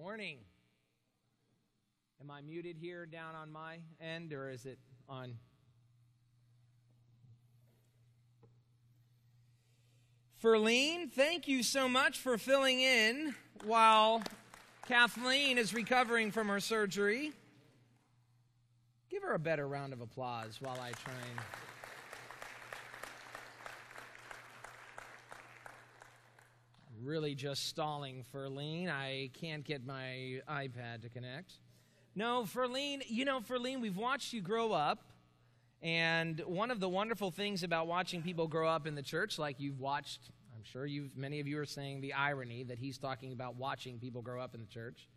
Morning. Am I muted here down on my end or is it on? Ferline, thank you so much for filling in while Kathleen is recovering from her surgery. Give her a better round of applause while I try and. Really just stalling Ferline. I can't get my iPad to connect. No, Ferline, you know, Ferline, we've watched you grow up. And one of the wonderful things about watching people grow up in the church, like you've watched, I'm sure you've, many of you are saying the irony that he's talking about watching people grow up in the church,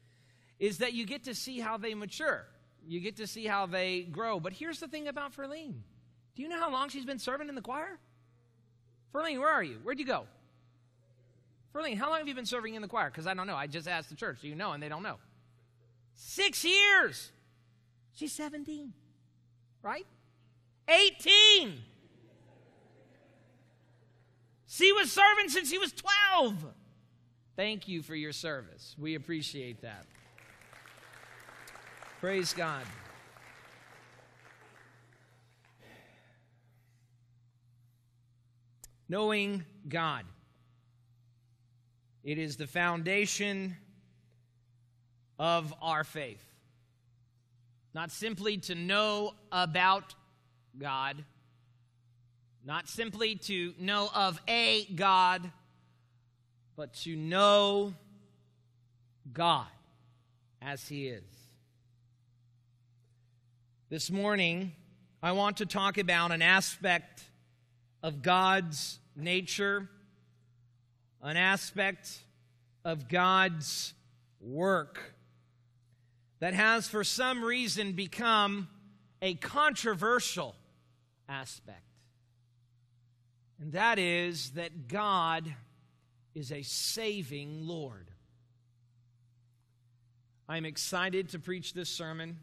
is that you get to see how they mature. You get to see how they grow. But here's the thing about Ferline. Do you know how long she's been serving in the choir? Ferline, where are you? Where'd you go? Ferline, how long have you been serving in the choir? Because I don't know. I just asked the church. Do you know? And they don't know. Six years. She's 17, right? 18. She was serving since she was 12. Thank you for your service. We appreciate that. Praise God. Knowing God. It is the foundation of our faith. Not simply to know about God, not simply to know of a God, but to know God as He is. This morning, I want to talk about an aspect of God's nature an aspect of God's work that has, for some reason, become a controversial aspect. And that is that God is a saving Lord. I'm excited to preach this sermon.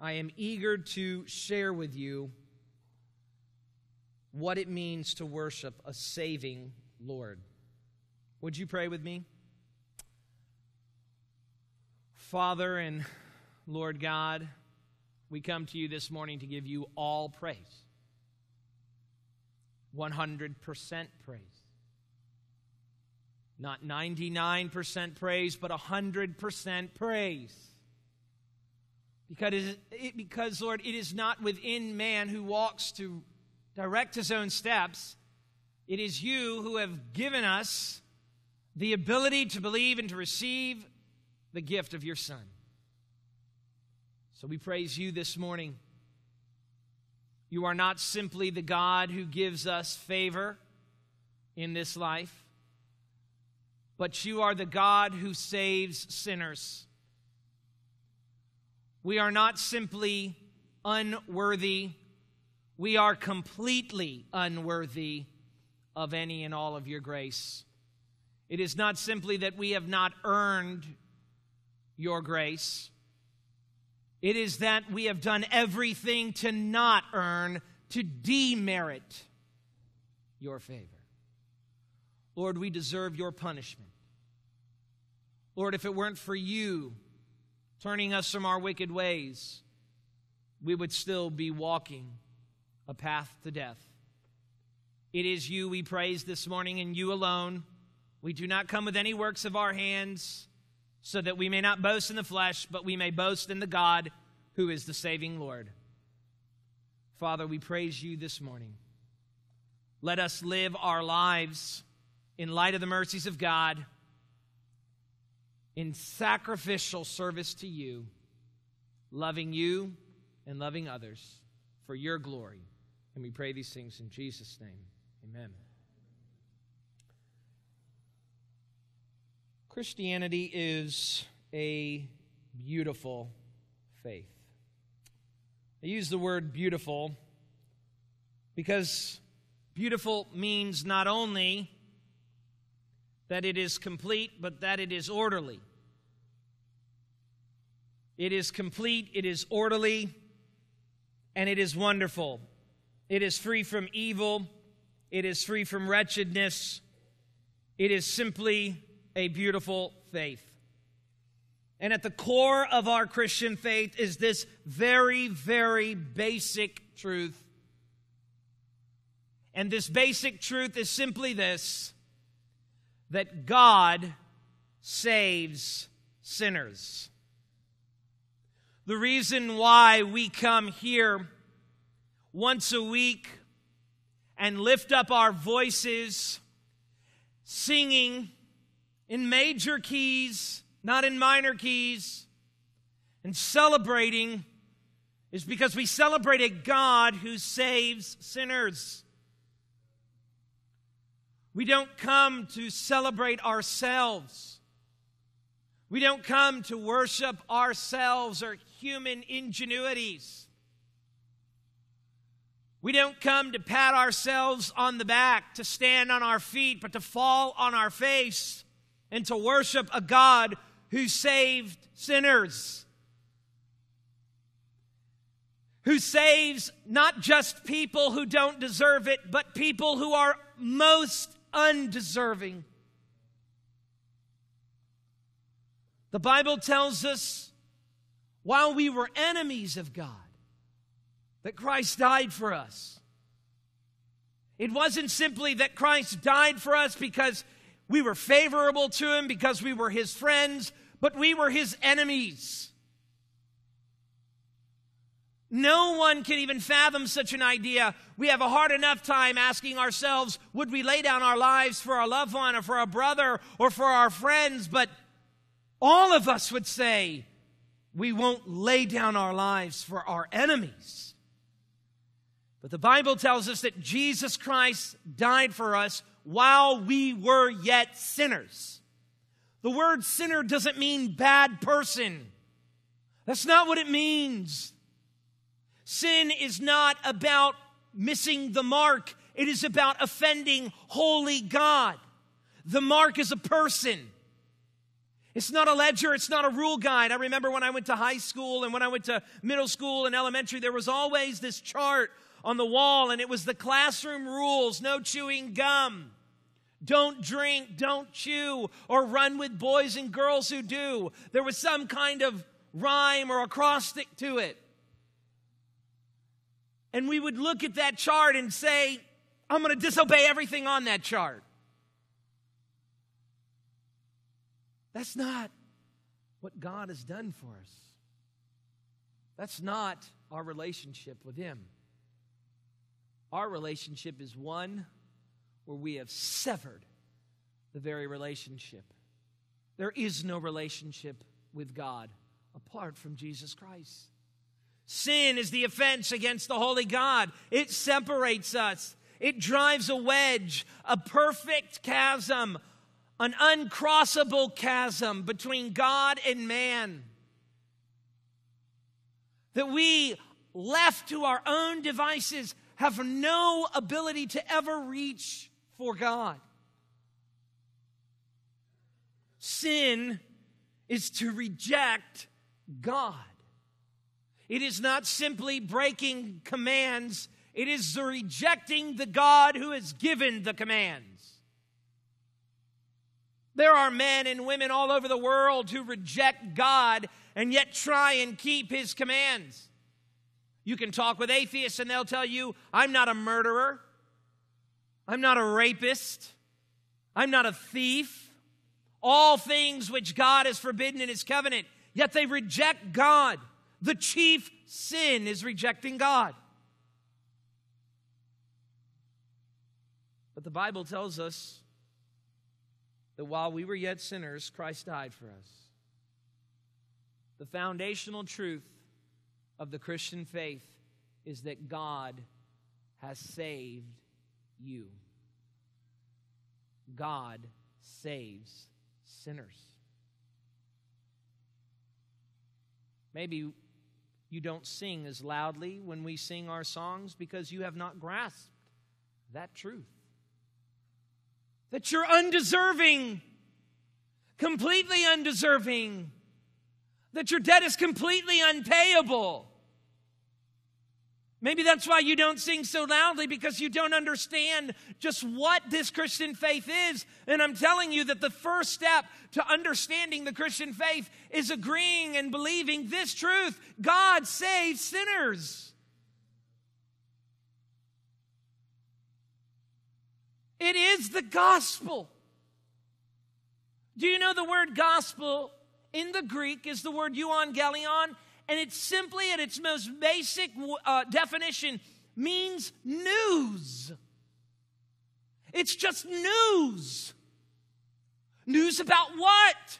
I am eager to share with you what it means to worship a saving Lord. Would you pray with me? Father and Lord God, we come to you this morning to give you all praise 100% praise. Not 99% praise, but 100% praise. Because, it, because, Lord, it is not within man who walks to direct his own steps. It is you who have given us the ability to believe and to receive the gift of your Son. So we praise you this morning. You are not simply the God who gives us favor in this life, but you are the God who saves sinners. We are not simply unworthy, we are completely unworthy of any and all of your grace. It is not simply that we have not earned your grace, it is that we have done everything to not earn, to demerit your favor. Lord, we deserve your punishment. Lord, if it weren't for you turning us from our wicked ways, we would still be walking a path to death. It is you we praise this morning and you alone. We do not come with any works of our hands, so that we may not boast in the flesh, but we may boast in the God who is the saving Lord. Father, we praise you this morning. Let us live our lives in light of the mercies of God, in sacrificial service to you, loving you and loving others for your glory. And we pray these things in Jesus' name. Amen. Christianity is a beautiful faith. I use the word beautiful because beautiful means not only that it is complete, but that it is orderly. It is complete, it is orderly, and it is wonderful. It is free from evil, it is free from wretchedness, it is simply a beautiful faith. And at the core of our Christian faith is this very, very basic truth. And this basic truth is simply this that God saves sinners. The reason why we come here once a week and lift up our voices singing in major keys, not in minor keys, and celebrating is because we celebrate a God who saves sinners. We don't come to celebrate ourselves. We don't come to worship ourselves or human ingenuities. We don't come to pat ourselves on the back, to stand on our feet, but to fall on our face and to worship a God who saved sinners. Who saves not just people who don't deserve it, but people who are most undeserving. The Bible tells us while we were enemies of God, that Christ died for us. It wasn't simply that Christ died for us because we were favorable to him, because we were his friends, but we were his enemies. No one can even fathom such an idea. We have a hard enough time asking ourselves, would we lay down our lives for our loved one or for a brother or for our friends? But all of us would say, we won't lay down our lives for our enemies. But the Bible tells us that Jesus Christ died for us while we were yet sinners. The word sinner doesn't mean bad person. That's not what it means. Sin is not about missing the mark, it is about offending holy God. The mark is a person. It's not a ledger, it's not a rule guide. I remember when I went to high school and when I went to middle school and elementary, there was always this chart on the wall, and it was the classroom rules no chewing gum. Don't drink, don't chew, or run with boys and girls who do. There was some kind of rhyme or acrostic to it. And we would look at that chart and say, I'm going to disobey everything on that chart. That's not what God has done for us. That's not our relationship with Him. Our relationship is one where we have severed the very relationship. There is no relationship with God apart from Jesus Christ. Sin is the offense against the holy God. It separates us. It drives a wedge, a perfect chasm, an uncrossable chasm between God and man. That we, left to our own devices, have no ability to ever reach for God. Sin is to reject God. It is not simply breaking commands, it is the rejecting the God who has given the commands. There are men and women all over the world who reject God and yet try and keep his commands. You can talk with atheists and they'll tell you, I'm not a murderer. I'm not a rapist. I'm not a thief. All things which God has forbidden in his covenant. Yet they reject God. The chief sin is rejecting God. But the Bible tells us that while we were yet sinners, Christ died for us. The foundational truth of the Christian faith is that God has saved you. God saves sinners. Maybe you don't sing as loudly when we sing our songs because you have not grasped that truth. That you're undeserving, completely undeserving that your debt is completely unpayable. Maybe that's why you don't sing so loudly because you don't understand just what this Christian faith is. And I'm telling you that the first step to understanding the Christian faith is agreeing and believing this truth God saves sinners. It is the gospel. Do you know the word gospel in the Greek is the word euangelion? And it simply, at its most basic uh, definition, means news. It's just news. News about what?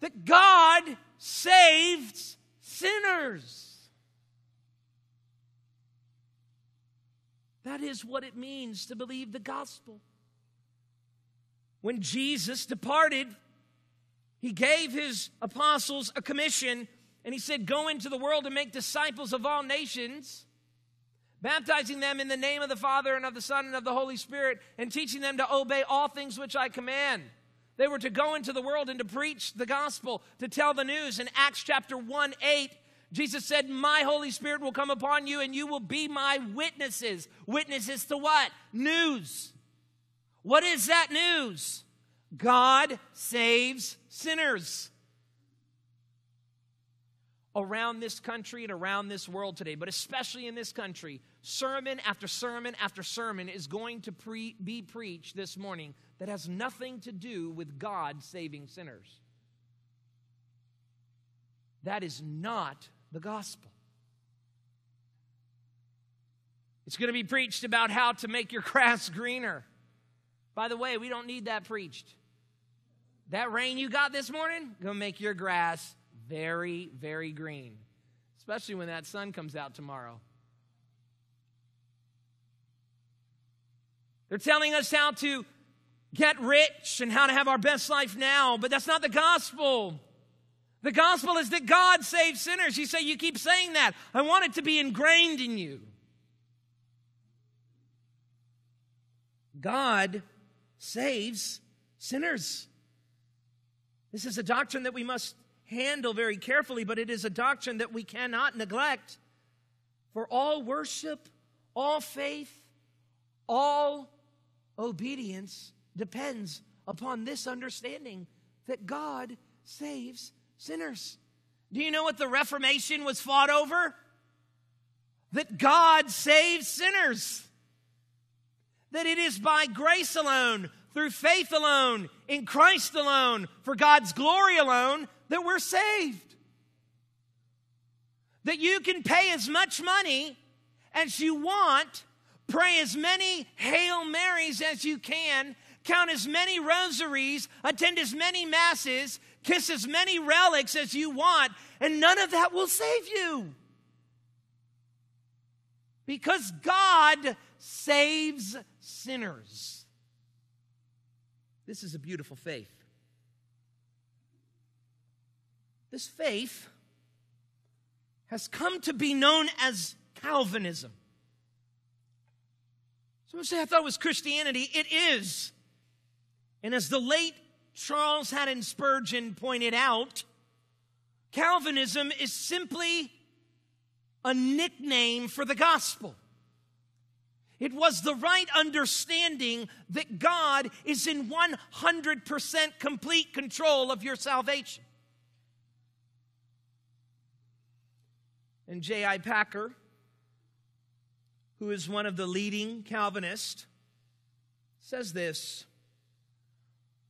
That God saves sinners. That is what it means to believe the gospel. When Jesus departed, he gave his apostles a commission and he said, Go into the world and make disciples of all nations, baptizing them in the name of the Father and of the Son and of the Holy Spirit, and teaching them to obey all things which I command. They were to go into the world and to preach the gospel, to tell the news. In Acts chapter 1 8, Jesus said, My Holy Spirit will come upon you and you will be my witnesses. Witnesses to what? News. What is that news? God saves sinners. Around this country and around this world today, but especially in this country, sermon after sermon after sermon is going to pre- be preached this morning that has nothing to do with God saving sinners. That is not the gospel. It's going to be preached about how to make your grass greener. By the way, we don't need that preached. That rain you got this morning, gonna make your grass very, very green, especially when that sun comes out tomorrow. They're telling us how to get rich and how to have our best life now, but that's not the gospel. The gospel is that God saves sinners. You say, you keep saying that. I want it to be ingrained in you. God saves sinners. This is a doctrine that we must handle very carefully, but it is a doctrine that we cannot neglect. For all worship, all faith, all obedience depends upon this understanding that God saves sinners. Do you know what the Reformation was fought over? That God saves sinners. That it is by grace alone, through faith alone, in Christ alone, for God's glory alone, that we're saved. That you can pay as much money as you want, pray as many Hail Marys as you can, count as many rosaries, attend as many masses, kiss as many relics as you want, and none of that will save you. Because God saves sinners. This is a beautiful faith. This faith has come to be known as Calvinism. Someone say, I thought it was Christianity. It is. And as the late Charles Haddon Spurgeon pointed out, Calvinism is simply a nickname for the gospel. It was the right understanding that God is in 100% complete control of your salvation. And J.I. Packer, who is one of the leading Calvinists, says this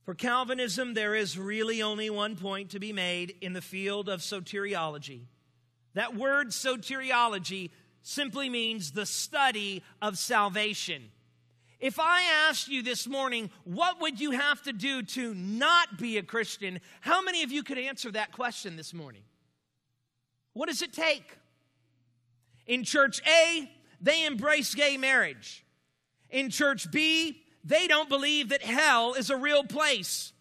for Calvinism, there is really only one point to be made in the field of soteriology. That word soteriology simply means the study of salvation. If I asked you this morning, what would you have to do to not be a Christian? How many of you could answer that question this morning? What does it take? In church A, they embrace gay marriage. In church B, they don't believe that hell is a real place.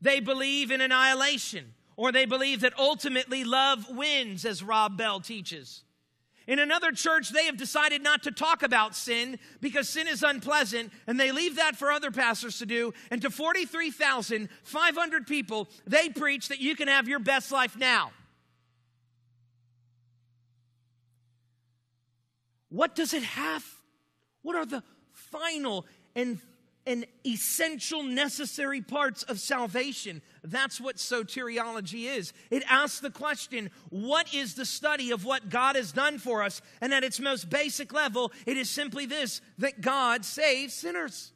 They believe in annihilation, or they believe that ultimately love wins, as Rob Bell teaches. In another church, they have decided not to talk about sin because sin is unpleasant, and they leave that for other pastors to do. And to 43,500 people, they preach that you can have your best life now. What does it have? What are the final and, and essential necessary parts of salvation? That's what soteriology is. It asks the question what is the study of what God has done for us? And at its most basic level, it is simply this that God saves sinners.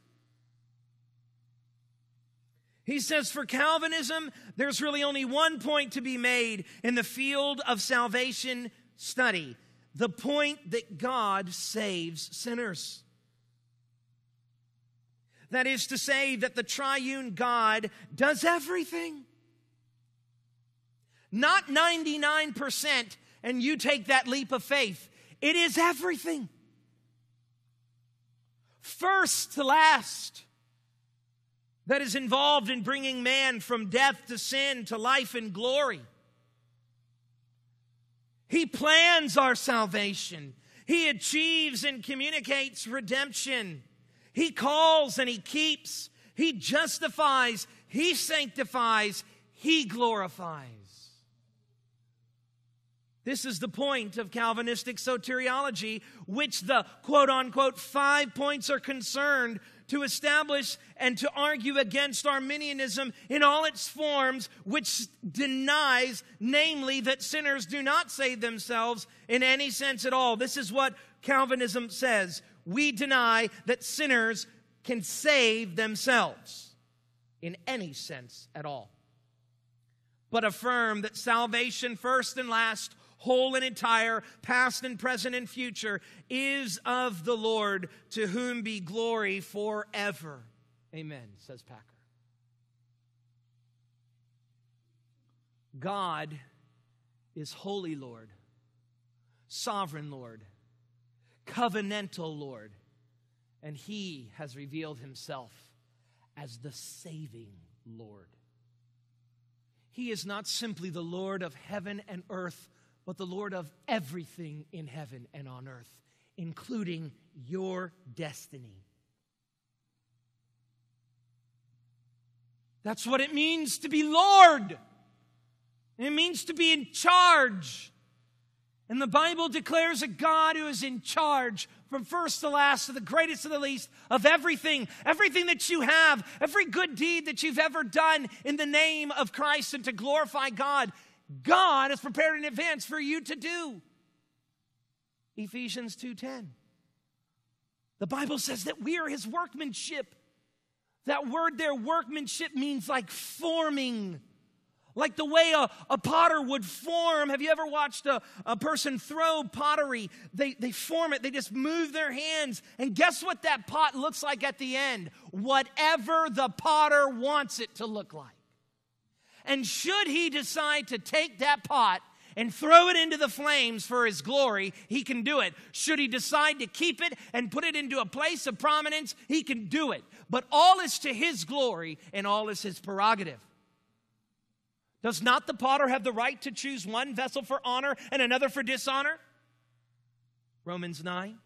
He says for Calvinism, there's really only one point to be made in the field of salvation study the point that God saves sinners. That is to say, that the triune God does everything. Not 99%, and you take that leap of faith. It is everything. First to last that is involved in bringing man from death to sin to life and glory. He plans our salvation. He achieves and communicates redemption. He calls and He keeps. He justifies. He sanctifies. He glorifies. This is the point of Calvinistic soteriology, which the quote unquote five points are concerned to establish and to argue against Arminianism in all its forms, which denies, namely, that sinners do not save themselves in any sense at all. This is what Calvinism says. We deny that sinners can save themselves in any sense at all, but affirm that salvation, first and last, whole and entire, past and present and future, is of the Lord, to whom be glory forever. Amen, says Packer. God is holy Lord, sovereign Lord, covenantal Lord, and He has revealed Himself as the saving Lord. He is not simply the Lord of heaven and earth, but the Lord of everything in heaven and on earth, including your destiny. That's what it means to be Lord. It means to be in charge. And the Bible declares a God who is in charge from first to last, to the greatest to the least, of everything, everything that you have, every good deed that you've ever done in the name of Christ and to glorify God. God has prepared in advance for you to do. Ephesians 2:10. The Bible says that we are his workmanship. That word there, workmanship, means like forming. Like the way a, a potter would form. Have you ever watched a, a person throw pottery? They, they form it, they just move their hands. And guess what that pot looks like at the end? Whatever the potter wants it to look like. And should he decide to take that pot and throw it into the flames for his glory, he can do it. Should he decide to keep it and put it into a place of prominence, he can do it. But all is to his glory and all is his prerogative. Does not the potter have the right to choose one vessel for honor and another for dishonor? Romans 9.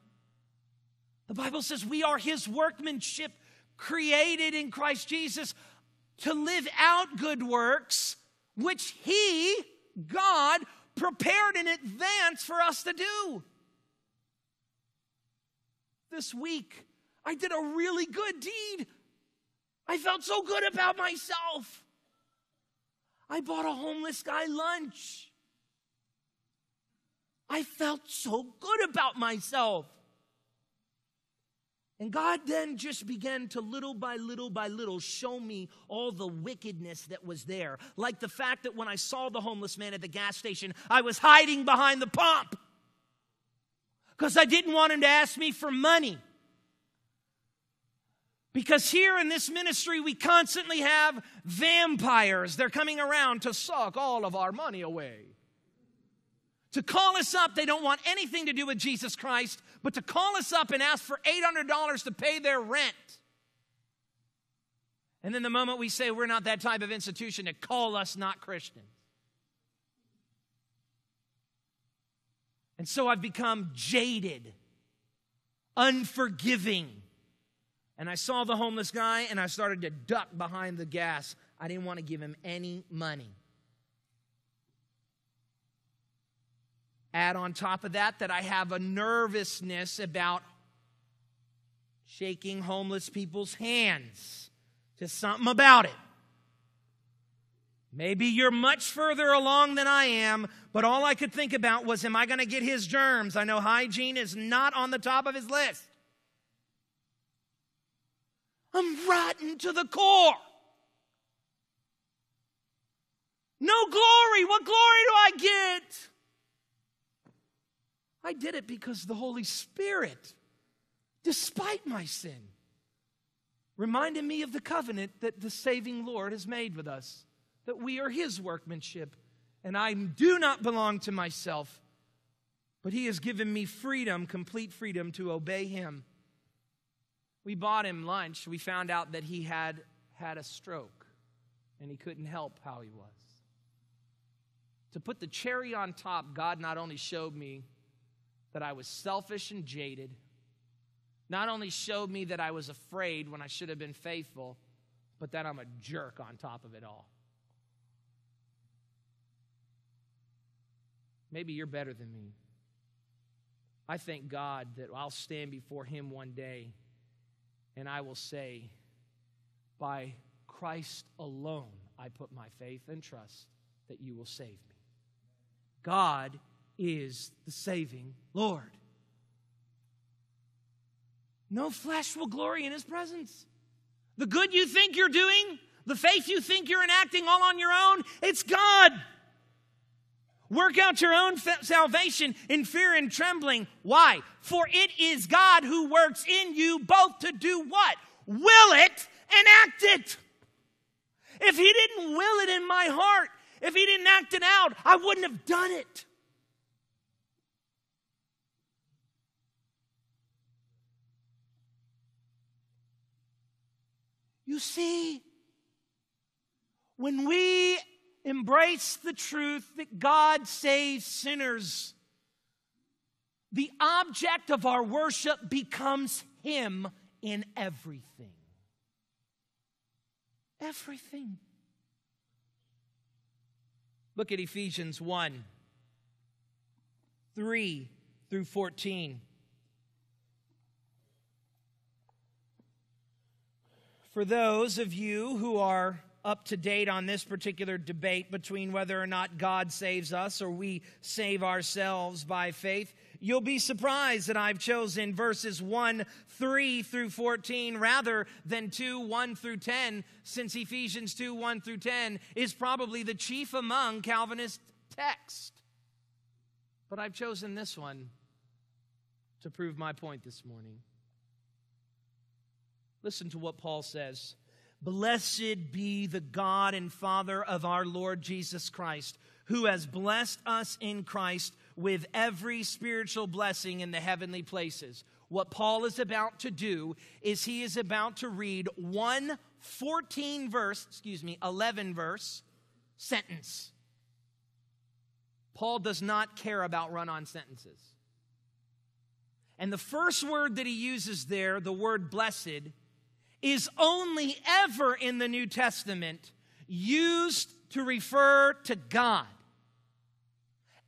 The Bible says we are his workmanship created in Christ Jesus to live out good works, which He, God, prepared in advance for us to do. This week, I did a really good deed. I felt so good about myself. I bought a homeless guy lunch. I felt so good about myself. And God then just began to little by little by little show me all the wickedness that was there. Like the fact that when I saw the homeless man at the gas station, I was hiding behind the pump because I didn't want him to ask me for money. Because here in this ministry, we constantly have vampires. They're coming around to suck all of our money away to call us up. They don't want anything to do with Jesus Christ, but to call us up and ask for $800 to pay their rent. And then the moment we say we're not that type of institution, to call us not Christians. And so I've become jaded, unforgiving. And I saw the homeless guy and I started to duck behind the gas. I didn't want to give him any money. Add on top of that that I have a nervousness about shaking homeless people's hands. Just something about it. Maybe you're much further along than I am, but all I could think about was, am I going to get his germs? I know hygiene is not on the top of his list. I'm rotten to the core. No glory. What glory do I get? I did it because the Holy Spirit, despite my sin, reminded me of the covenant that the saving Lord has made with us that we are his workmanship, and I do not belong to myself, but he has given me freedom, complete freedom to obey him. We bought him lunch. We found out that he had had a stroke and he couldn't help how he was. To put the cherry on top, God not only showed me that I was selfish and jaded, not only showed me that I was afraid when I should have been faithful, but that I'm a jerk on top of it all. Maybe you're better than me. I thank God that I'll stand before Him one day and I will say, By Christ alone, I put my faith and trust that you will save me. God is the saving Lord. No flesh will glory in His presence. The good you think you're doing, the faith you think you're enacting all on your own, it's God. Work out your own salvation in fear and trembling. Why? For it is God who works in you both to do what? Will it and act it. If He didn't will it in my heart, if He didn't act it out, I wouldn't have done it. You see, when we embrace the truth that God saves sinners, the object of our worship becomes Him in everything. Everything. Look at Ephesians 1 3 through 14. For those of you who are up to date on this particular debate between whether or not God saves us or we save ourselves by faith, you'll be surprised that I've chosen verses 1, 3 through 14 rather than 2, 1 through 10, since Ephesians 2, 1 through 10 is probably the chief among Calvinist texts. But I've chosen this one to prove my point this morning. Listen to what Paul says. Blessed be the God and Father of our Lord Jesus Christ, who has blessed us in Christ with every spiritual blessing in the heavenly places. What Paul is about to do is he is about to read one 14 verse, excuse me, 11 verse sentence. Paul does not care about run on sentences. And the first word that he uses there, the word blessed, is only ever in the New Testament used to refer to God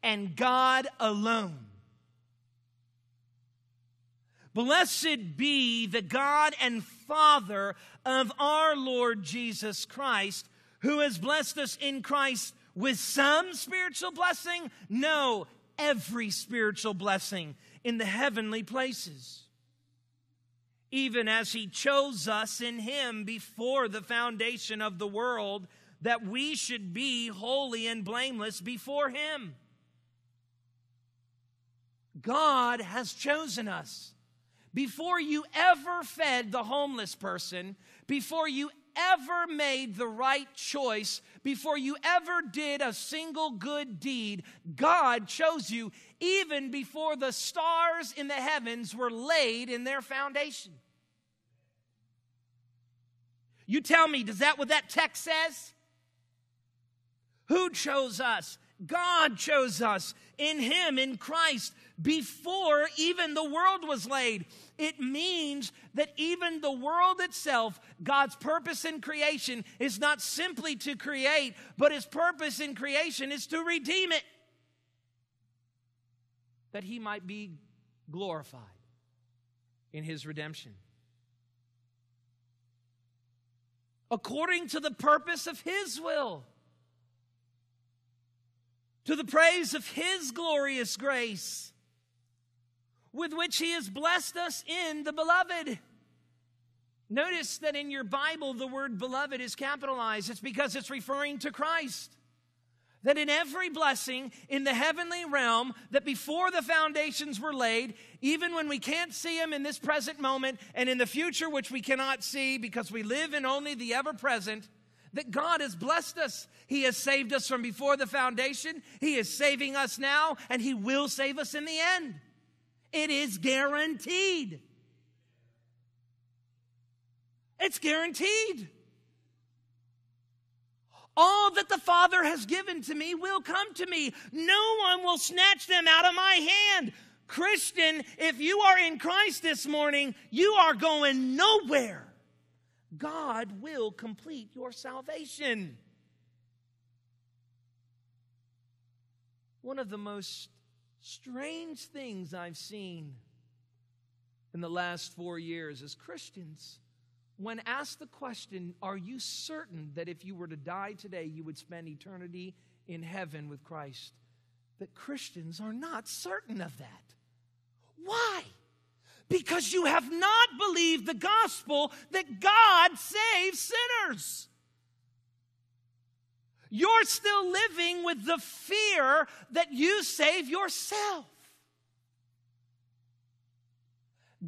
and God alone. Blessed be the God and Father of our Lord Jesus Christ, who has blessed us in Christ with some spiritual blessing? No, every spiritual blessing in the heavenly places even as he chose us in him before the foundation of the world, that we should be holy and blameless before him. God has chosen us. Before you ever fed the homeless person, before you ever made the right choice, before you ever did a single good deed, God chose you even before the stars in the heavens were laid in their foundation. You tell me, does that what that text says? Who chose us? God chose us in Him, in Christ, before even the world was laid. It means that even the world itself, God's purpose in creation is not simply to create, but His purpose in creation is to redeem it. that he might be glorified in his redemption. According to the purpose of his will, to the praise of his glorious grace, with which he has blessed us in the beloved. Notice that in your Bible, the word beloved is capitalized. It's because it's referring to Christ. That in every blessing in the heavenly realm, that before the foundations were laid, even when we can't see them in this present moment and in the future, which we cannot see because we live in only the ever present, that God has blessed us. He has saved us from before the foundation. He is saving us now, and He will save us in the end. It is guaranteed. It's guaranteed. All that the Father has given to me will come to me. No one will snatch them out of my hand. Christian, if you are in Christ this morning, you are going nowhere. God will complete your salvation. One of the most strange things I've seen in the last four years as Christians when asked the question, Are you certain that if you were to die today, you would spend eternity in heaven with Christ? That Christians are not certain of that. Why? Because you have not believed the gospel that God saves sinners. You're still living with the fear that you save yourself.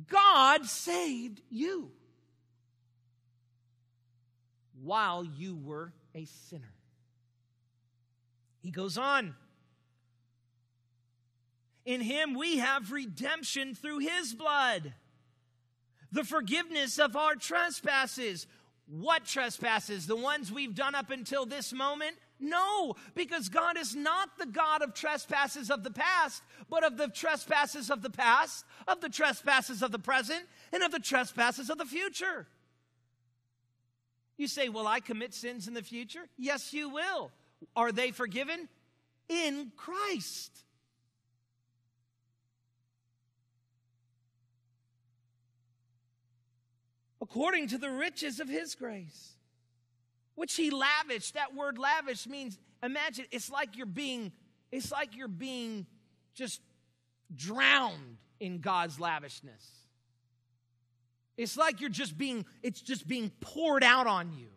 God saved you while you were a sinner. He goes on. In him we have redemption through his blood, the forgiveness of our trespasses. What trespasses? The ones we've done up until this moment? No, because God is not the God of trespasses of the past, but of the trespasses of the past, of the trespasses of the present, and of the trespasses of the future. You say, Will I commit sins in the future? Yes, you will. Are they forgiven? In Christ. According to the riches of his grace, which he lavished. That word lavish means, imagine, it's like you're being, it's like you're being just drowned in God's lavishness. It's like you're just being, it's just being poured out on you.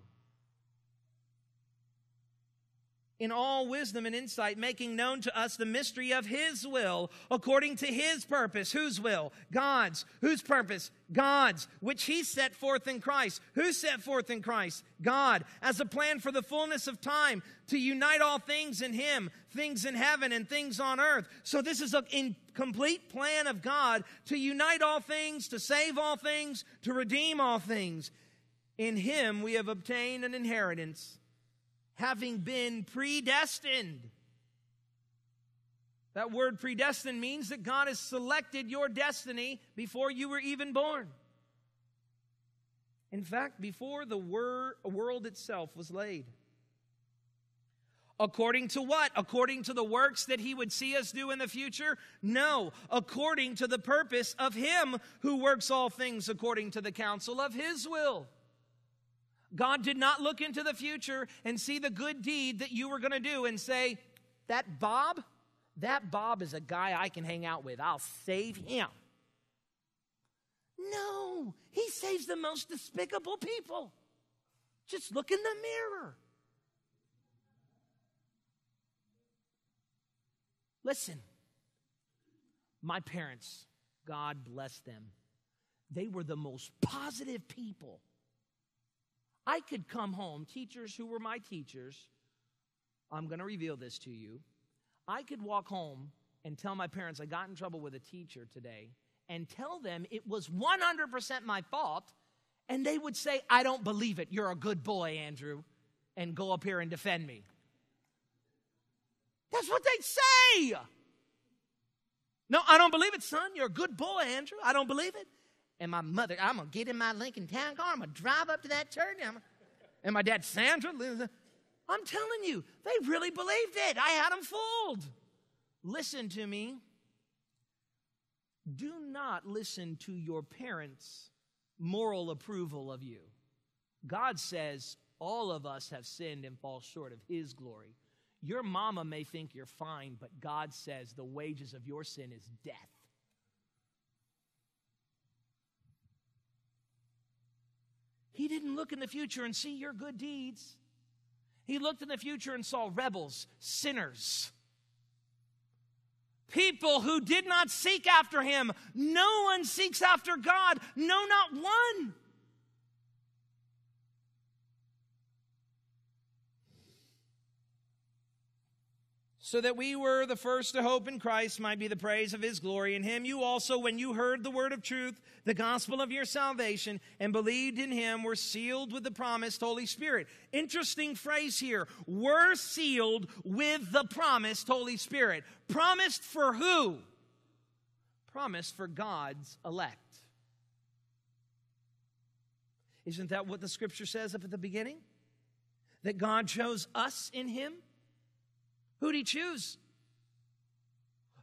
In all wisdom and insight, making known to us the mystery of His will according to His purpose. Whose will? God's. Whose purpose? God's, which He set forth in Christ. Who set forth in Christ? God, as a plan for the fullness of time to unite all things in Him, things in heaven and things on earth. So, this is a complete plan of God to unite all things, to save all things, to redeem all things. In Him we have obtained an inheritance having been predestined. That word predestined means that God has selected your destiny before you were even born. In fact, before the wor- world itself was laid. According to what? According to the works that he would see us do in the future? No. According to the purpose of him who works all things according to the counsel of his will. God did not look into the future and see the good deed that you were going to do and say, That Bob, that Bob is a guy I can hang out with. I'll save him. No, he saves the most despicable people. Just look in the mirror. Listen, my parents, God bless them, they were the most positive people I could come home, teachers who were my teachers, I'm going to reveal this to you. I could walk home and tell my parents I got in trouble with a teacher today and tell them it was 100% my fault, and they would say, I don't believe it. You're a good boy, Andrew, and go up here and defend me. That's what they'd say. No, I don't believe it, son. You're a good boy, Andrew. I don't believe it. And my mother, I'm going to get in my Lincoln Town car. I'm going to drive up to that church. And, and my dad, Sandra, I'm telling you, they really believed it. I had them fooled. Listen to me. do not listen to your parents' moral approval of you. God says all of us have sinned and fall short of His glory. Your mama may think you're fine, but God says the wages of your sin is death. He didn't look in the future and see your good deeds. He looked in the future and saw rebels, sinners, people who did not seek after him. No one seeks after God, no, not one. so that we were the first to hope in Christ might be the praise of his glory. In him you also, when you heard the word of truth, the gospel of your salvation, and believed in him, were sealed with the promised Holy Spirit. Interesting phrase here. Were sealed with the promised Holy Spirit. Promised for who? Promised for God's elect. Isn't that what the scripture says up at the beginning? That God chose us in him? Who'd he choose?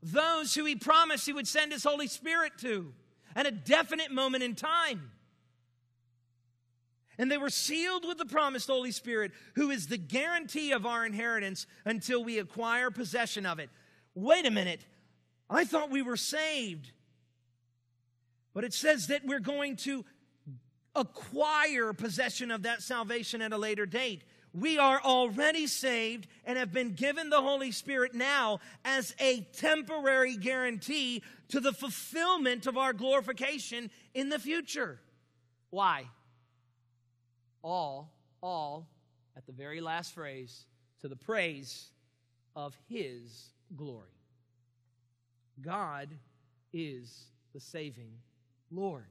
Those who he promised he would send his Holy Spirit to at a definite moment in time. And they were sealed with the promised Holy Spirit, who is the guarantee of our inheritance until we acquire possession of it. Wait a minute. I thought we were saved. But it says that we're going to acquire possession of that salvation at a later date we are already saved and have been given the Holy Spirit now as a temporary guarantee to the fulfillment of our glorification in the future. Why? All, all, at the very last phrase, to the praise of His glory. God is the saving Lord.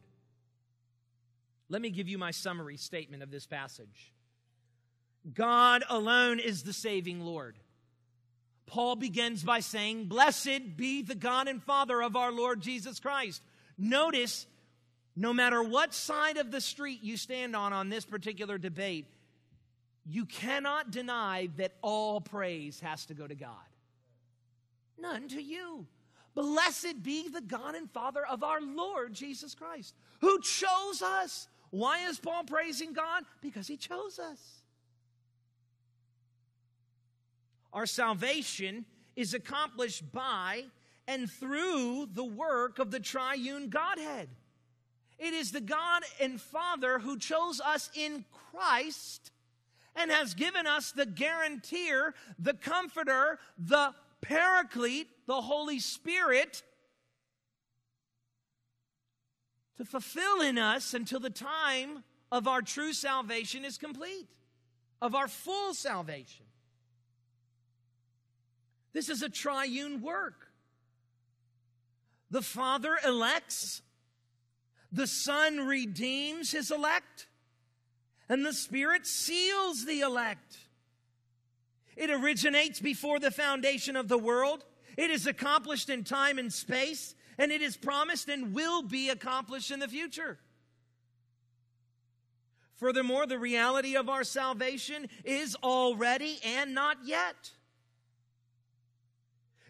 Let me give you my summary statement of this passage. God alone is the saving Lord. Paul begins by saying, Blessed be the God and Father of our Lord Jesus Christ. Notice, no matter what side of the street you stand on on this particular debate, you cannot deny that all praise has to go to God. None to you. Blessed be the God and Father of our Lord Jesus Christ, who chose us. Why is Paul praising God? Because he chose us. Our salvation is accomplished by and through the work of the triune Godhead. It is the God and Father who chose us in Christ and has given us the guarantor, the comforter, the paraclete, the Holy Spirit to fulfill in us until the time of our true salvation is complete, of our full salvation. This is a triune work. The Father elects, the Son redeems his elect, and the Spirit seals the elect. It originates before the foundation of the world. It is accomplished in time and space, and it is promised and will be accomplished in the future. Furthermore, the reality of our salvation is already and not yet.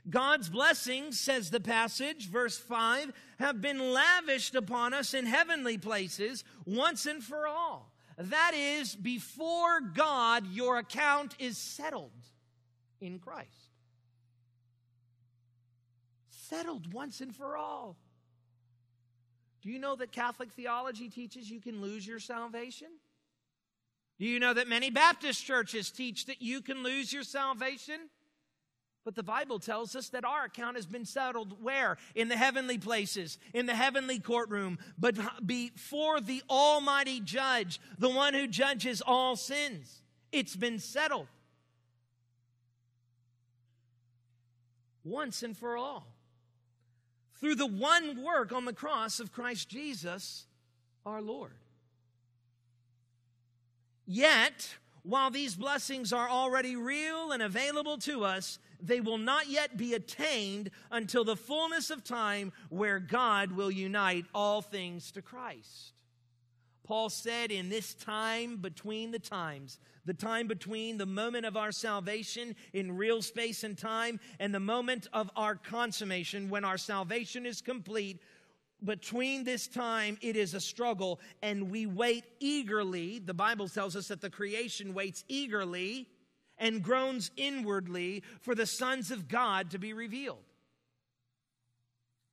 God's blessings, says the passage, verse 5, have been lavished upon us in heavenly places once and for all. That is, before God, your account is settled in Christ. Settled once and for all. Do you know that Catholic theology teaches you can lose your salvation? Do you know that many Baptist churches teach that you can lose your salvation? But the Bible tells us that our account has been settled where? In the heavenly places, in the heavenly courtroom, but before the Almighty Judge, the one who judges all sins. It's been settled. Once and for all. Through the one work on the cross of Christ Jesus, our Lord. Yet, while these blessings are already real and available to us, they will not yet be attained until the fullness of time where God will unite all things to Christ. Paul said, in this time between the times, the time between the moment of our salvation in real space and time and the moment of our consummation when our salvation is complete, between this time it is a struggle and we wait eagerly. The Bible tells us that the creation waits eagerly and groans inwardly for the sons of God to be revealed.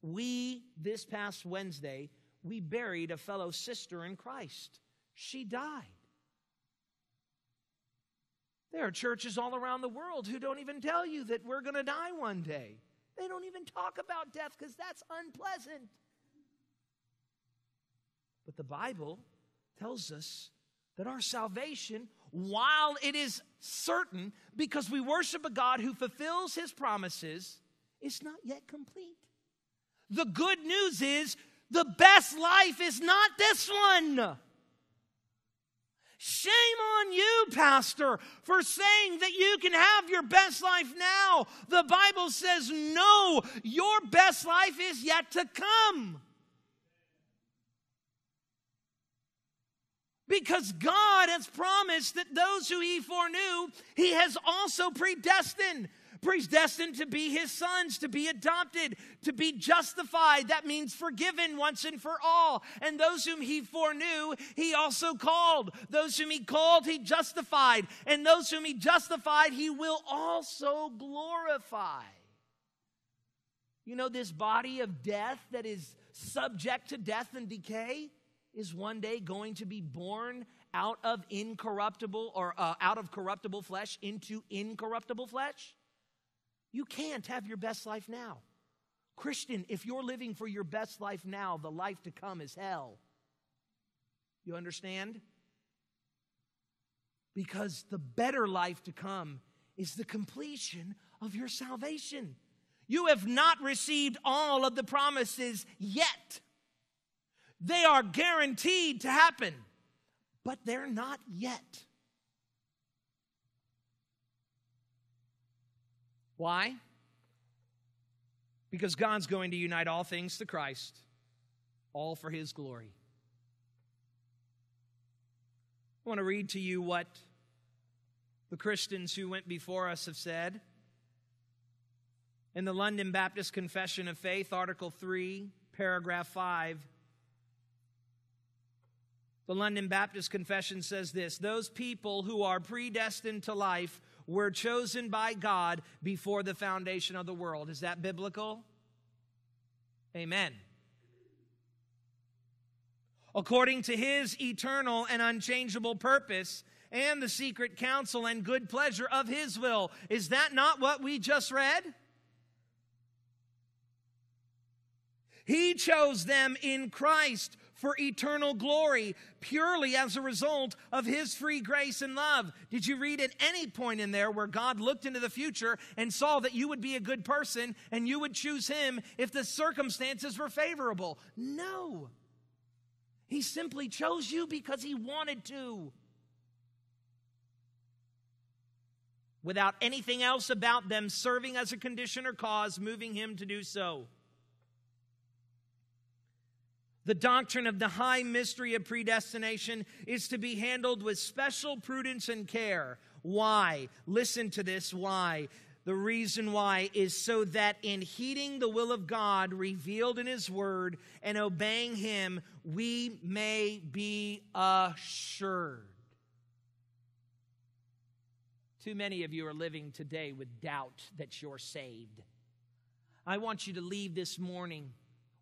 We, this past Wednesday, we buried a fellow sister in Christ. She died. There are churches all around the world who don't even tell you that we're going to die one day. They don't even talk about death because that's unpleasant. But the Bible tells us that our salvation, while it is certain because we worship a God who fulfills his promises, is not yet complete. The good news is the best life is not this one. Shame on you, Pastor, for saying that you can have your best life now. The Bible says, no, your best life is yet to come. Because God has promised that those who He foreknew, He has also predestined predestined to be his sons, to be adopted, to be justified. That means forgiven once and for all. And those whom he foreknew, he also called. Those whom he called, he justified. And those whom he justified, he will also glorify. You know, this body of death that is subject to death and decay is one day going to be born out of incorruptible or uh, out of corruptible flesh into incorruptible flesh. You can't have your best life now. Christian, if you're living for your best life now, the life to come is hell. You understand? Because the better life to come is the completion of your salvation. You have not received all of the promises yet. They are guaranteed to happen, but they're not yet. Why? Because God's going to unite all things to Christ, all for His glory. I want to read to you what the Christians who went before us have said. In the London Baptist Confession of Faith, Article 3, paragraph 5, the London Baptist Confession says this Those people who are predestined to life were chosen by God before the foundation of the world. Is that biblical? Amen. According to his eternal and unchangeable purpose and the secret counsel and good pleasure of his will. Is that not what we just read? He chose them in Christ for eternal glory purely as a result of his free grace and love. Did you read at any point in there where God looked into the future and saw that you would be a good person and you would choose him if the circumstances were favorable? No. He simply chose you because he wanted to. Without anything else about them serving as a condition or cause moving him to do so. The doctrine of the high mystery of predestination is to be handled with special prudence and care. Why? Listen to this. Why? The reason why is so that in heeding the will of God revealed in His Word and obeying Him, we may be assured. Too many of you are living today with doubt that you're saved. I want you to leave this morning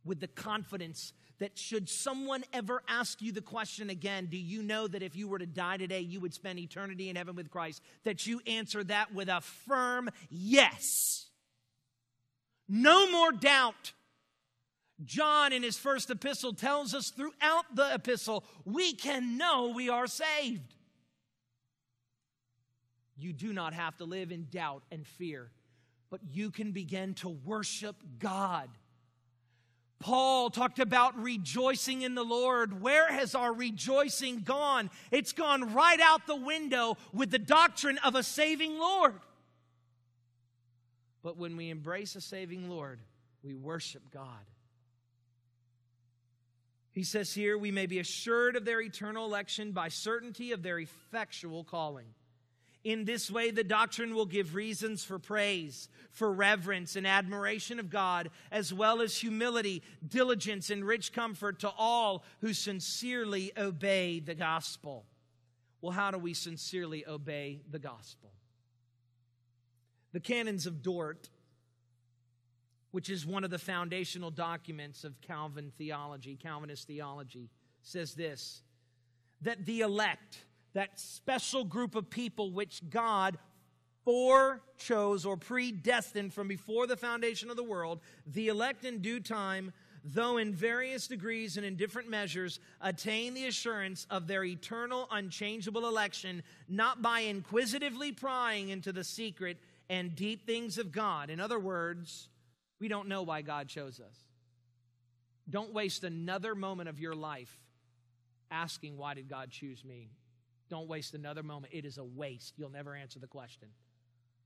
with the confidence that should someone ever ask you the question again, do you know that if you were to die today, you would spend eternity in heaven with Christ? That you answer that with a firm yes. No more doubt. John, in his first epistle, tells us throughout the epistle, we can know we are saved. You do not have to live in doubt and fear, but you can begin to worship God Paul talked about rejoicing in the Lord. Where has our rejoicing gone? It's gone right out the window with the doctrine of a saving Lord. But when we embrace a saving Lord, we worship God. He says here, we may be assured of their eternal election by certainty of their effectual calling. In this way, the doctrine will give reasons for praise, for reverence and admiration of God, as well as humility, diligence, and rich comfort to all who sincerely obey the gospel. Well, how do we sincerely obey the gospel? The Canons of Dort which is one of the foundational documents of Calvin theology, Calvinist theology, says this that the elect, that special group of people which God forechose or predestined from before the foundation of the world, the elect in due time, though in various degrees and in different measures, attain the assurance of their eternal, unchangeable election, not by inquisitively prying into the secret and deep things of God. In other words, we don't know why God chose us. Don't waste another moment of your life asking, Why did God choose me? Don't waste another moment. It is a waste. You'll never answer the question.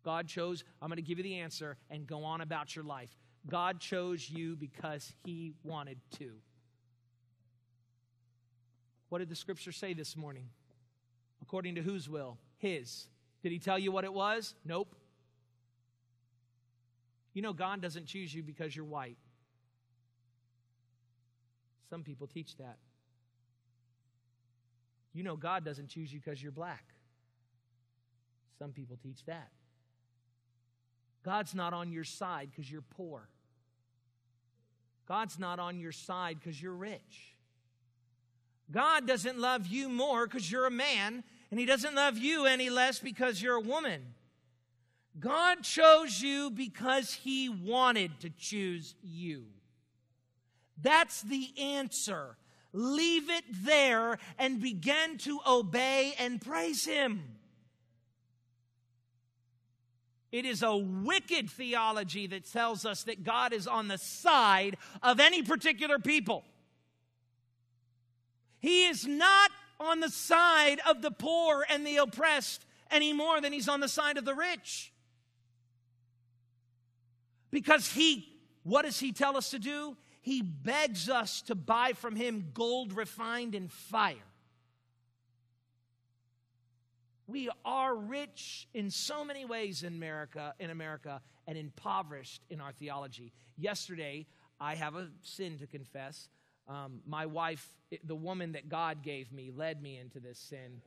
God chose, I'm going to give you the answer and go on about your life. God chose you because He wanted to. What did the scripture say this morning? According to whose will? His. Did He tell you what it was? Nope. You know, God doesn't choose you because you're white. Some people teach that. You know, God doesn't choose you because you're black. Some people teach that. God's not on your side because you're poor. God's not on your side because you're rich. God doesn't love you more because you're a man, and He doesn't love you any less because you're a woman. God chose you because He wanted to choose you. That's the answer. Leave it there and begin to obey and praise Him. It is a wicked theology that tells us that God is on the side of any particular people. He is not on the side of the poor and the oppressed any more than he's on the side of the rich. Because he, what does he tell us to do? He begs us to buy from him gold refined in fire. We are rich in so many ways in America, in America, and impoverished in our theology. Yesterday, I have a sin to confess. Um, my wife, the woman that God gave me, led me into this sin.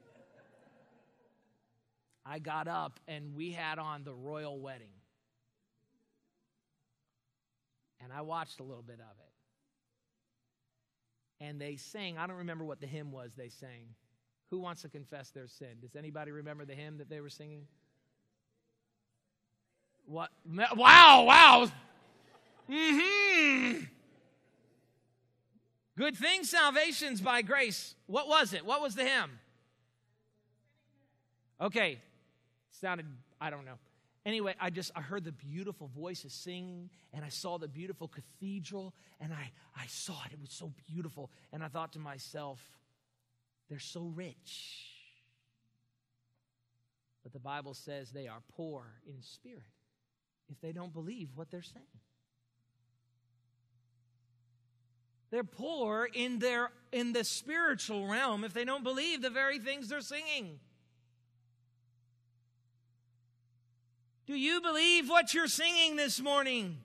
I got up and we had on the royal wedding and I watched a little bit of it. And they sang, I don't remember what the hymn was they sang. Who wants to confess their sin? Does anybody remember the hymn that they were singing? What? Wow, wow. Mm-hmm. Good thing salvation's by grace. What was it? What was the hymn? Okay. Sounded, I don't know. Anyway, I just I heard the beautiful voices singing and I saw the beautiful cathedral and I, I saw it. It was so beautiful. And I thought to myself, they're so rich. But the Bible says they are poor in spirit if they don't believe what they're saying. They're poor in their in the spiritual realm if they don't believe the very things they're singing. Do you believe what you're singing this morning?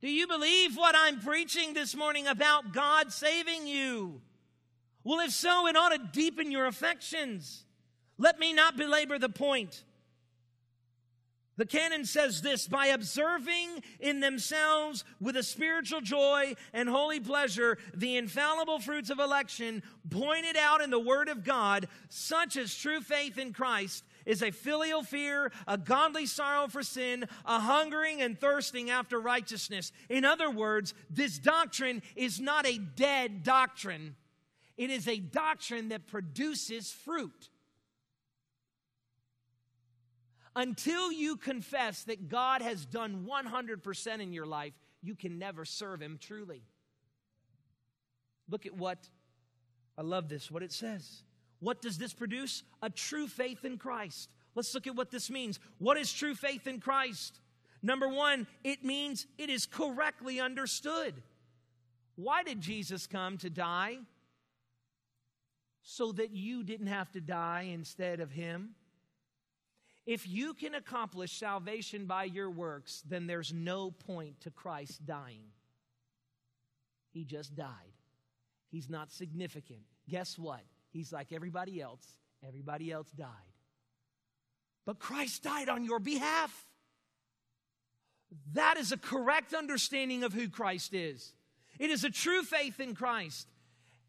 Do you believe what I'm preaching this morning about God saving you? Well, if so, it ought to deepen your affections. Let me not belabor the point. The canon says this by observing in themselves with a spiritual joy and holy pleasure the infallible fruits of election pointed out in the Word of God, such as true faith in Christ is a filial fear, a godly sorrow for sin, a hungering and thirsting after righteousness. In other words, this doctrine is not a dead doctrine, it is a doctrine that produces fruit. Until you confess that God has done 100% in your life, you can never serve Him truly. Look at what, I love this, what it says. What does this produce? A true faith in Christ. Let's look at what this means. What is true faith in Christ? Number one, it means it is correctly understood. Why did Jesus come to die? So that you didn't have to die instead of him. If you can accomplish salvation by your works, then there's no point to Christ dying. He just died. He's not significant. Guess what? He's like everybody else. Everybody else died. But Christ died on your behalf. That is a correct understanding of who Christ is. It is a true faith in Christ.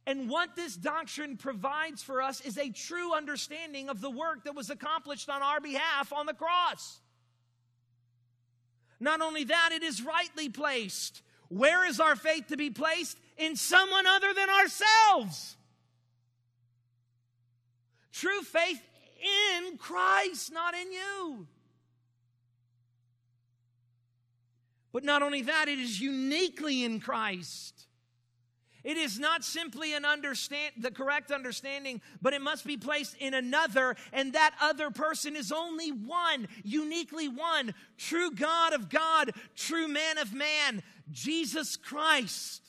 And what this doctrine provides for us is a true understanding of the work that was accomplished on our behalf on the cross. Not only that, it is rightly placed. Where is our faith to be placed? In someone other than ourselves. True faith in Christ, not in you. But not only that, it is uniquely in Christ. It is not simply an understand the correct understanding, but it must be placed in another, and that other person is only one, uniquely one, true God of God, true man of man, Jesus Christ.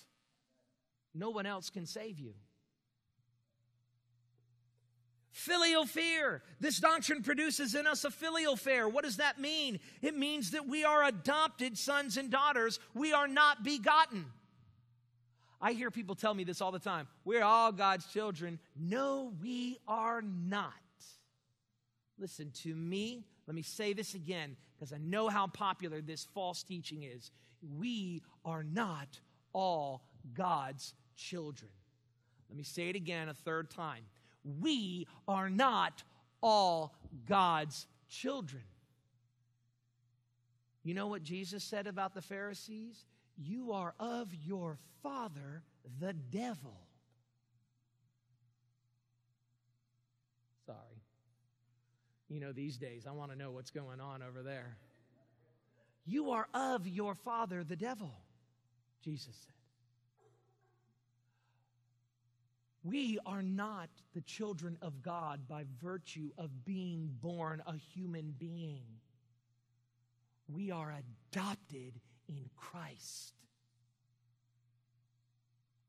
No one else can save you. Filial fear. This doctrine produces in us a filial fear. What does that mean? It means that we are adopted sons and daughters. We are not begotten. I hear people tell me this all the time. We're all God's children. No, we are not. Listen to me. Let me say this again because I know how popular this false teaching is. We are not all God's children. Let me say it again a third time. We are not all God's children. You know what Jesus said about the Pharisees? You are of your father, the devil. Sorry. You know, these days, I want to know what's going on over there. You are of your father, the devil, Jesus said. We are not the children of God by virtue of being born a human being. We are adopted in Christ.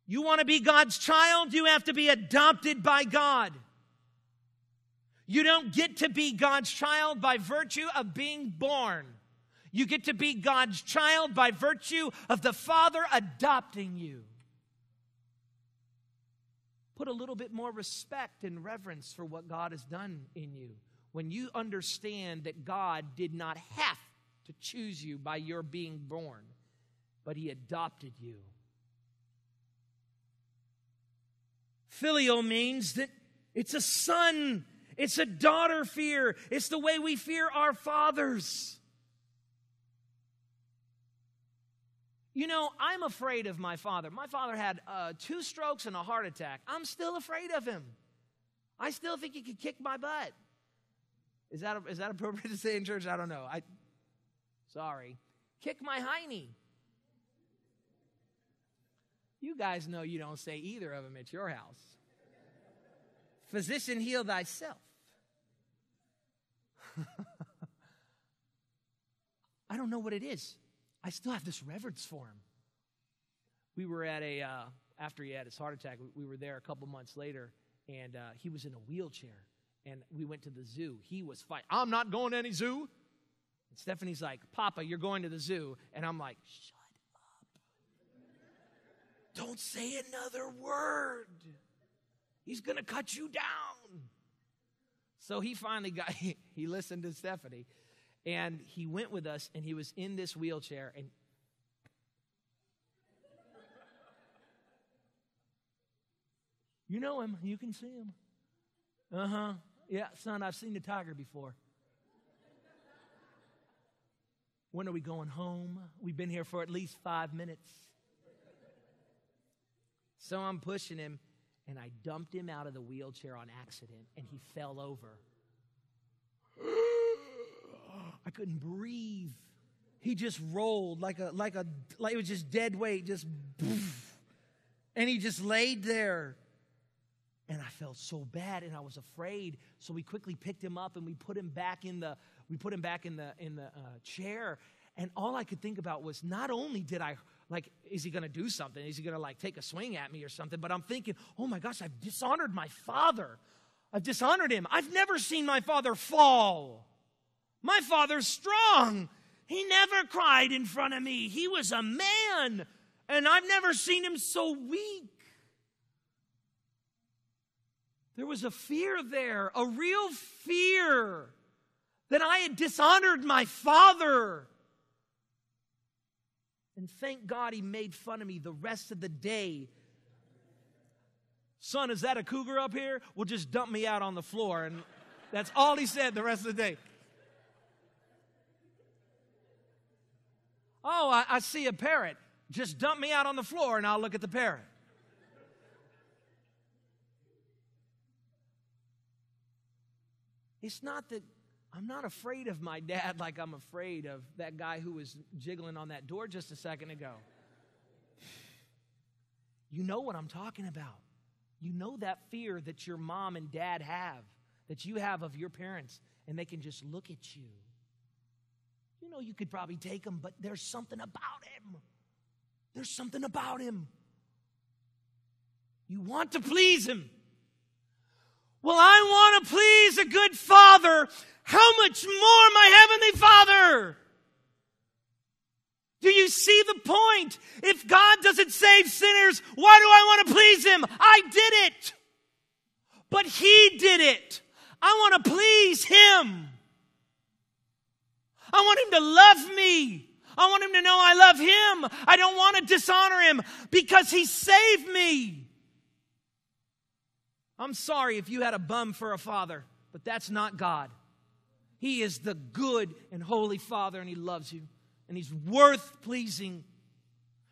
You want to be God's child? You have to be adopted by God. You don't get to be God's child by virtue of being born. You get to be God's child by virtue of the Father adopting you. Put a little bit more respect and reverence for what God has done in you. When you understand that God did not have to choose you by your being born, but He adopted you. Filial means that it's a son, it's a daughter fear, it's the way we fear our fathers. You know, I'm afraid of my father. My father had uh, two strokes and a heart attack. I'm still afraid of him. I still think he could kick my butt. Is that, is that appropriate to say in church? I don't know. I, sorry. Kick my hiney. You guys know you don't say either of them at your house. Physician, heal thyself. I don't know what it is. I still have this reverence for him. We were at a, uh, after he had his heart attack, we were there a couple months later, and uh, he was in a wheelchair. And we went to the zoo. He was fighting. I'm not going to any zoo. And Stephanie's like, Papa, you're going to the zoo. And I'm like, shut up. Don't say another word. He's going to cut you down. So he finally got, he, he listened to Stephanie. And he went with us, and he was in this wheelchair. And you know him, you can see him. Uh huh. Yeah, son, I've seen the tiger before. When are we going home? We've been here for at least five minutes. So I'm pushing him, and I dumped him out of the wheelchair on accident, and he fell over. I couldn't breathe. He just rolled like a like a like it was just dead weight, just poof. and he just laid there. And I felt so bad and I was afraid. So we quickly picked him up and we put him back in the we put him back in the in the uh, chair. And all I could think about was not only did I like, is he to do something? Is he to like take a swing at me or something? But I'm thinking, oh my gosh, I've dishonored my father. I've dishonored him. I've never seen my father fall. My father's strong. He never cried in front of me. He was a man, and I've never seen him so weak. There was a fear there, a real fear that I had dishonored my father. And thank God he made fun of me the rest of the day. Son, is that a cougar up here? Well, just dump me out on the floor. And that's all he said the rest of the day. Oh, I, I see a parrot. Just dump me out on the floor and I'll look at the parrot. It's not that I'm not afraid of my dad like I'm afraid of that guy who was jiggling on that door just a second ago. You know what I'm talking about. You know that fear that your mom and dad have, that you have of your parents, and they can just look at you. You know, you could probably take him, but there's something about him. There's something about him. You want to please him. Well, I want to please a good father. How much more my heavenly father? Do you see the point? If God doesn't save sinners, why do I want to please him? I did it. But he did it. I want to please him. I want him to love me. I want him to know I love him. I don't want to dishonor him because he saved me. I'm sorry if you had a bum for a father, but that's not God. He is the good and holy Father, and He loves you, and He's worth pleasing.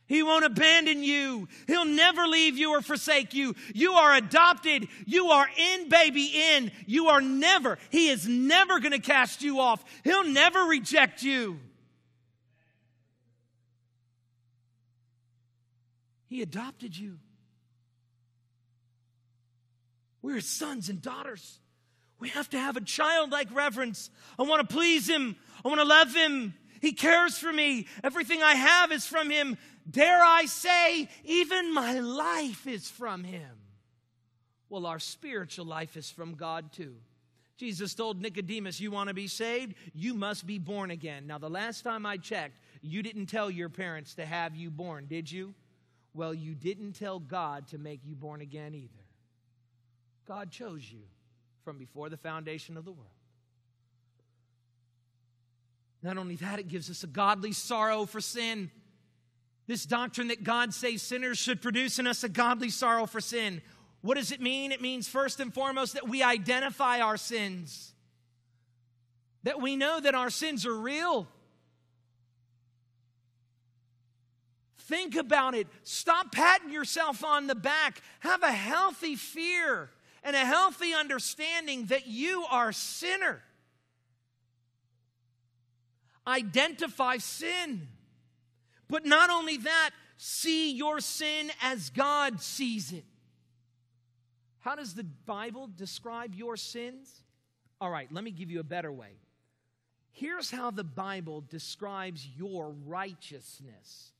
He won't abandon you. He'll never leave you or forsake you. You are adopted. You are in, baby, in. You are never, He is never going to cast you off. He'll never reject you. He adopted you. We're his sons and daughters. We have to have a childlike reverence. I want to please him. I want to love him. He cares for me. Everything I have is from him. Dare I say, even my life is from him. Well, our spiritual life is from God too. Jesus told Nicodemus, You want to be saved? You must be born again. Now, the last time I checked, you didn't tell your parents to have you born, did you? Well, you didn't tell God to make you born again either. God chose you from before the foundation of the world. Not only that, it gives us a godly sorrow for sin. This doctrine that God saves sinners should produce in us a godly sorrow for sin. What does it mean? It means, first and foremost, that we identify our sins, that we know that our sins are real. Think about it. Stop patting yourself on the back. Have a healthy fear and a healthy understanding that you are a sinner. Identify sin. But not only that, see your sin as God sees it. How does the Bible describe your sins? All right, let me give you a better way. Here's how the Bible describes your righteousness.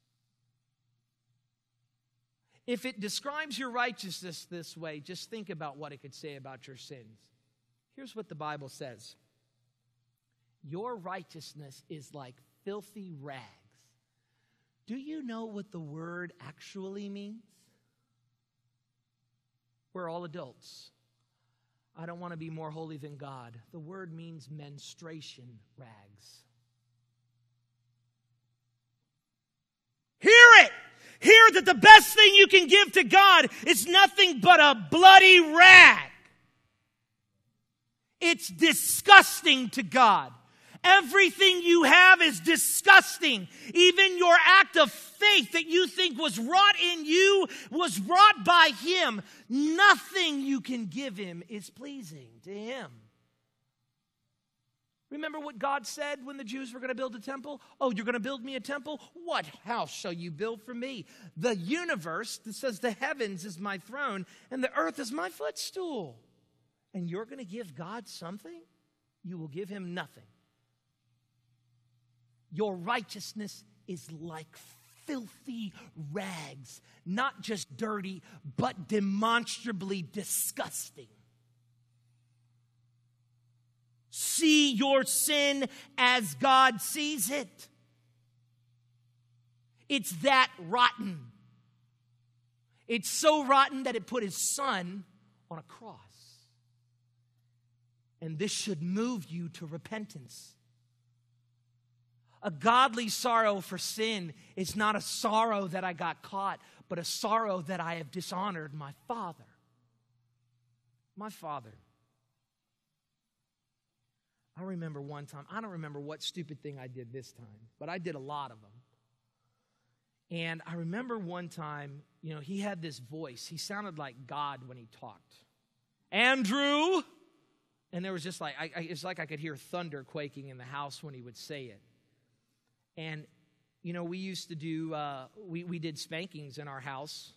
If it describes your righteousness this way, just think about what it could say about your sins. Here's what the Bible says Your righteousness is like filthy rags. Do you know what the word actually means? We're all adults. I don't want to be more holy than God. The word means menstruation rags. Hear it! Hear that the best thing you can give to God is nothing but a bloody rag. It's disgusting to God. Everything you have is disgusting. Even your act of faith that you think was wrought in you was wrought by Him. Nothing you can give Him is pleasing to Him. Remember what God said when the Jews were going to build a temple? Oh, you're going to build me a temple? What house shall you build for me? The universe that says the heavens is my throne and the earth is my footstool. And you're going to give God something? You will give him nothing. Your righteousness is like filthy rags, not just dirty, but demonstrably disgusting. See your sin as God sees it. It's that rotten. It's so rotten that it put his son on a cross. And this should move you to repentance. A godly sorrow for sin is not a sorrow that I got caught, but a sorrow that I have dishonored my Father. My Father. I remember one time, I don't remember what stupid thing I did this time, but I did a lot of them. And I remember one time, you know, he had this voice. He sounded like God when he talked. Andrew! And there was just like, I, I, it's like I could hear thunder quaking in the house when he would say it. And, you know, we used to do, uh, we, we did spankings in our house.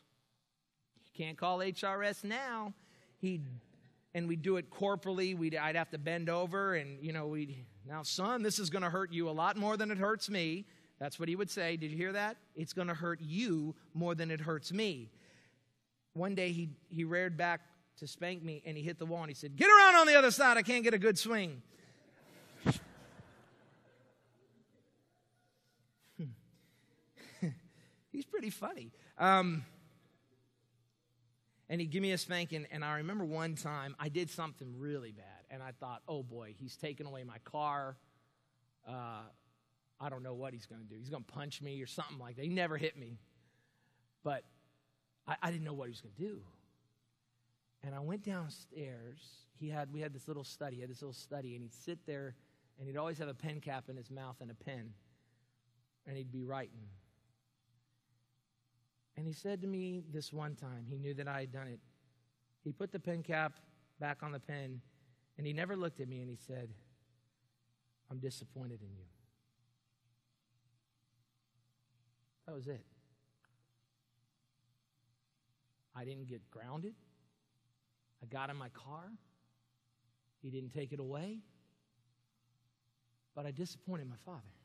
Can't call HRS now. He'd, and we'd do it corporally. We'd, I'd have to bend over and, you know, we'd, now, son, this is going to hurt you a lot more than it hurts me. That's what he would say. Did you hear that? It's going to hurt you more than it hurts me. One day he, he reared back to spank me and he hit the wall and he said, Get around on the other side. I can't get a good swing. He's pretty funny. Um, and he'd give me a spanking. And I remember one time I did something really bad. And I thought, oh boy, he's taken away my car. Uh, I don't know what he's going to do. He's going to punch me or something like that. He never hit me. But I, I didn't know what he was going to do. And I went downstairs. He had, we had this little study. He had this little study. And he'd sit there and he'd always have a pen cap in his mouth and a pen. And he'd be writing. And he said to me this one time, he knew that I had done it. He put the pen cap back on the pen and he never looked at me and he said, I'm disappointed in you. That was it. I didn't get grounded. I got in my car. He didn't take it away. But I disappointed my father.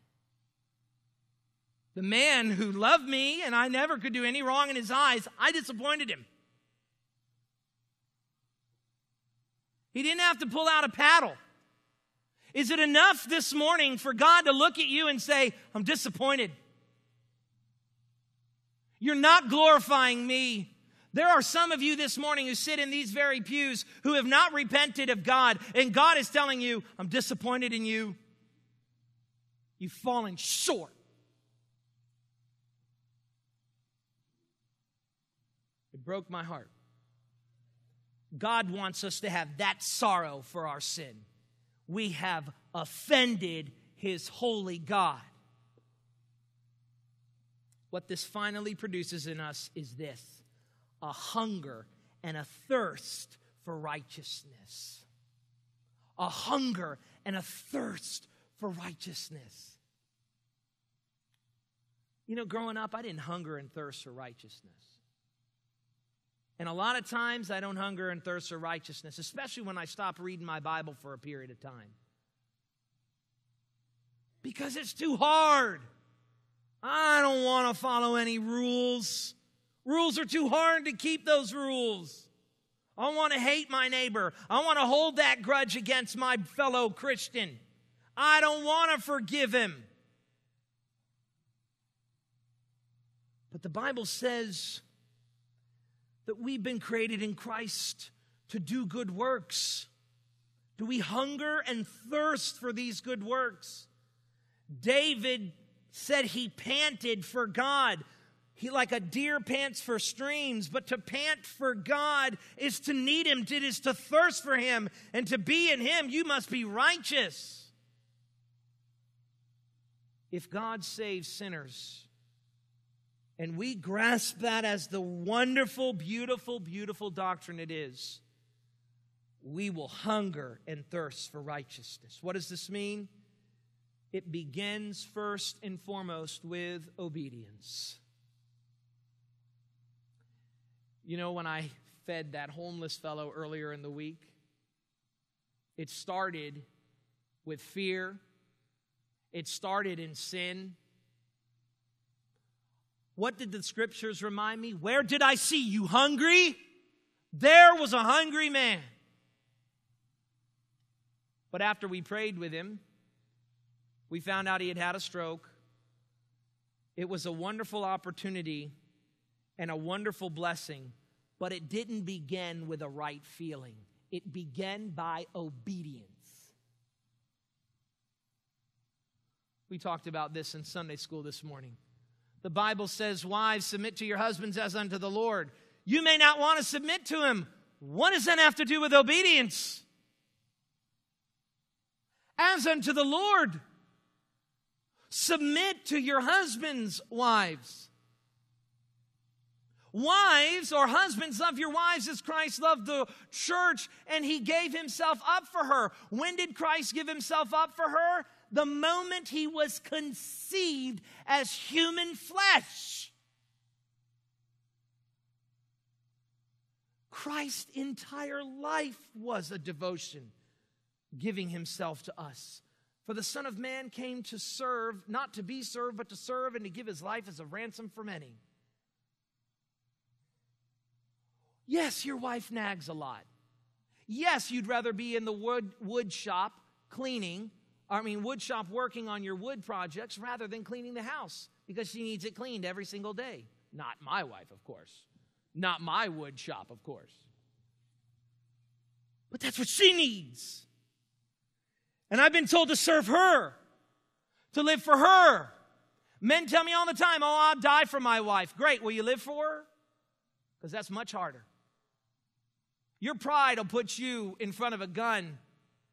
The man who loved me and I never could do any wrong in his eyes, I disappointed him. He didn't have to pull out a paddle. Is it enough this morning for God to look at you and say, I'm disappointed? You're not glorifying me. There are some of you this morning who sit in these very pews who have not repented of God, and God is telling you, I'm disappointed in you. You've fallen short. Broke my heart. God wants us to have that sorrow for our sin. We have offended his holy God. What this finally produces in us is this a hunger and a thirst for righteousness. A hunger and a thirst for righteousness. You know, growing up, I didn't hunger and thirst for righteousness. And a lot of times I don't hunger and thirst for righteousness, especially when I stop reading my Bible for a period of time. Because it's too hard. I don't want to follow any rules. Rules are too hard to keep those rules. I want to hate my neighbor. I want to hold that grudge against my fellow Christian. I don't want to forgive him. But the Bible says that we've been created in Christ to do good works? Do we hunger and thirst for these good works? David said he panted for God. He like a deer pants for streams, but to pant for God is to need him, it is to thirst for him, and to be in him, you must be righteous. If God saves sinners, and we grasp that as the wonderful, beautiful, beautiful doctrine it is, we will hunger and thirst for righteousness. What does this mean? It begins first and foremost with obedience. You know, when I fed that homeless fellow earlier in the week, it started with fear, it started in sin What did the scriptures remind me? Where did I see you hungry? There was a hungry man. But after we prayed with him, we found out he had had a stroke. It was a wonderful opportunity and a wonderful blessing, but it didn't begin with a right feeling. It began by obedience. We talked about this in Sunday school this morning. The Bible says, Wives, submit to your husbands as unto the Lord. You may not want to submit to him. What does that have to do with obedience? As unto the Lord. Submit to your husbands, wives. Wives or husbands, love your wives as Christ loved the church and he gave himself up for her. When did Christ give himself up for her? The moment he was conceived as human flesh. Christ's entire life was a devotion, giving himself to us. For the Son of Man came to serve, not to be served, but to serve and to give his life as a ransom for many. Yes, your wife nags a lot. Yes, you'd rather be in the wood, wood shop cleaning I mean, wood shop working on your wood projects rather than cleaning the house because she needs it cleaned every single day. Not my wife, of course. Not my wood shop, of course. But that's what she needs. And I've been told to serve her, to live for her. Men tell me all the time, oh, I'll die for my wife. Great. Will you live for her? Because that's much harder. Your pride will put you in front of a gun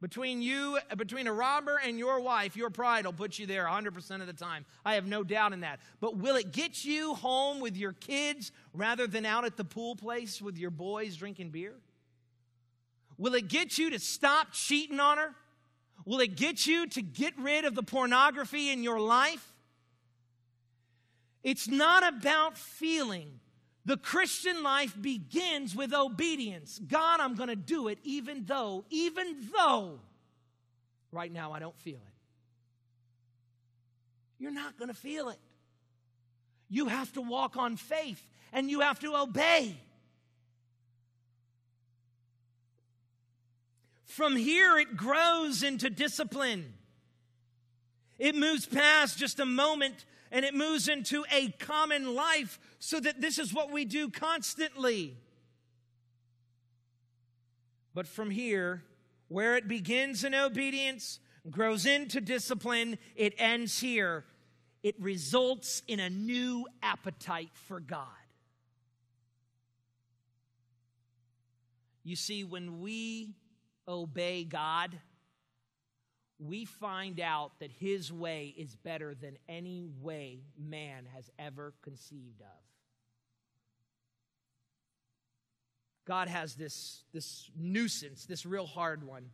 between you, between a robber and your wife, your pride will put you there 100% of the time. I have no doubt in that. But will it get you home with your kids rather than out at the pool place with your boys drinking beer? Will it get you to stop cheating on her? Will it get you to get rid of the pornography in your life? It's not about feeling. The Christian life begins with obedience. God, I'm going to do it even though, even though right now I don't feel it. You're not going to feel it. You have to walk on faith and you have to obey. From here, it grows into discipline. It moves past just a moment and it moves into a common life so that this is what we do constantly. But from here, where it begins in obedience, grows into discipline, it ends here. It results in a new appetite for God. You see, when we obey God, we find out that his way is better than any way man has ever conceived of. God has this, this nuisance, this real hard one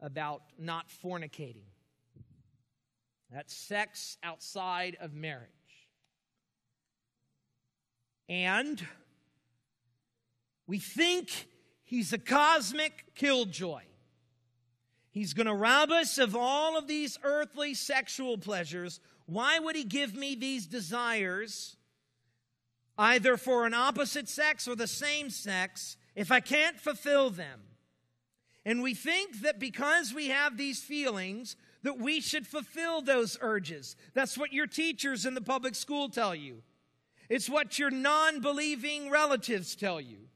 about not fornicating. That's sex outside of marriage. And we think he's a cosmic killjoy. He's going to rob us of all of these earthly sexual pleasures. Why would he give me these desires, either for an opposite sex or the same sex, if I can't fulfill them? And we think that because we have these feelings, that we should fulfill those urges. That's what your teachers in the public school tell you. It's what your non believing relatives tell you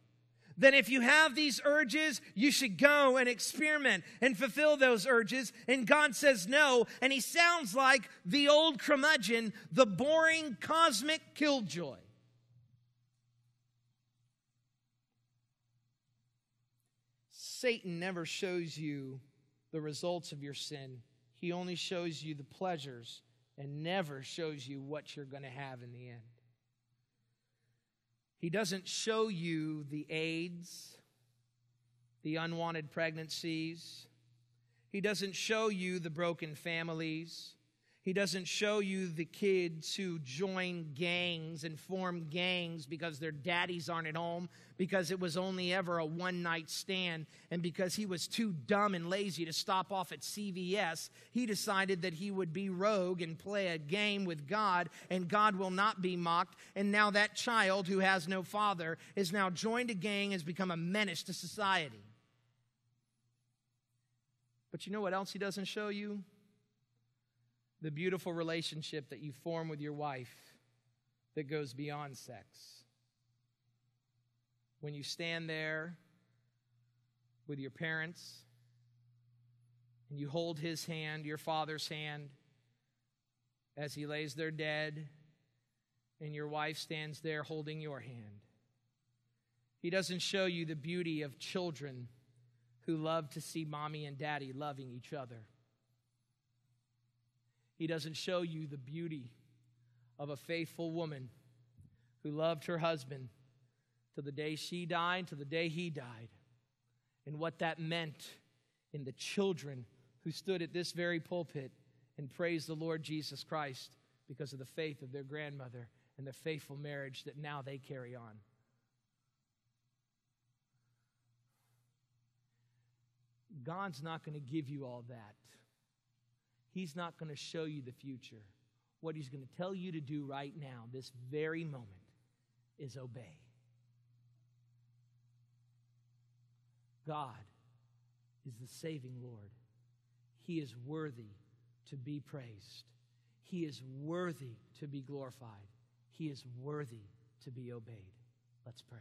that if you have these urges, you should go and experiment and fulfill those urges. And God says no. And he sounds like the old curmudgeon, the boring cosmic killjoy. Satan never shows you the results of your sin, he only shows you the pleasures and never shows you what you're going to have in the end. He doesn't show you the AIDS, the unwanted pregnancies. He doesn't show you the broken families. He doesn't show you the kids who join gangs and form gangs because their daddies aren't at home, because it was only ever a one night stand, and because he was too dumb and lazy to stop off at CVS. He decided that he would be rogue and play a game with God, and God will not be mocked. And now that child who has no father is now joined a gang, has become a menace to society. But you know what else he doesn't show you? The beautiful relationship that you form with your wife that goes beyond sex. When you stand there with your parents and you hold his hand, your father's hand, as he lays there dead, and your wife stands there holding your hand. He doesn't show you the beauty of children who love to see mommy and daddy loving each other. He doesn't show you the beauty of a faithful woman who loved her husband to the day she died, to the day he died, and what that meant in the children who stood at this very pulpit and praised the Lord Jesus Christ because of the faith of their grandmother and the faithful marriage that now they carry on. God's not going to give you all that He's not going to show you the future. What He's going to tell you to do right now, this very moment, is obey. God is the saving Lord. He is worthy to be praised. He is worthy to be glorified. He is worthy to be obeyed. Let's pray.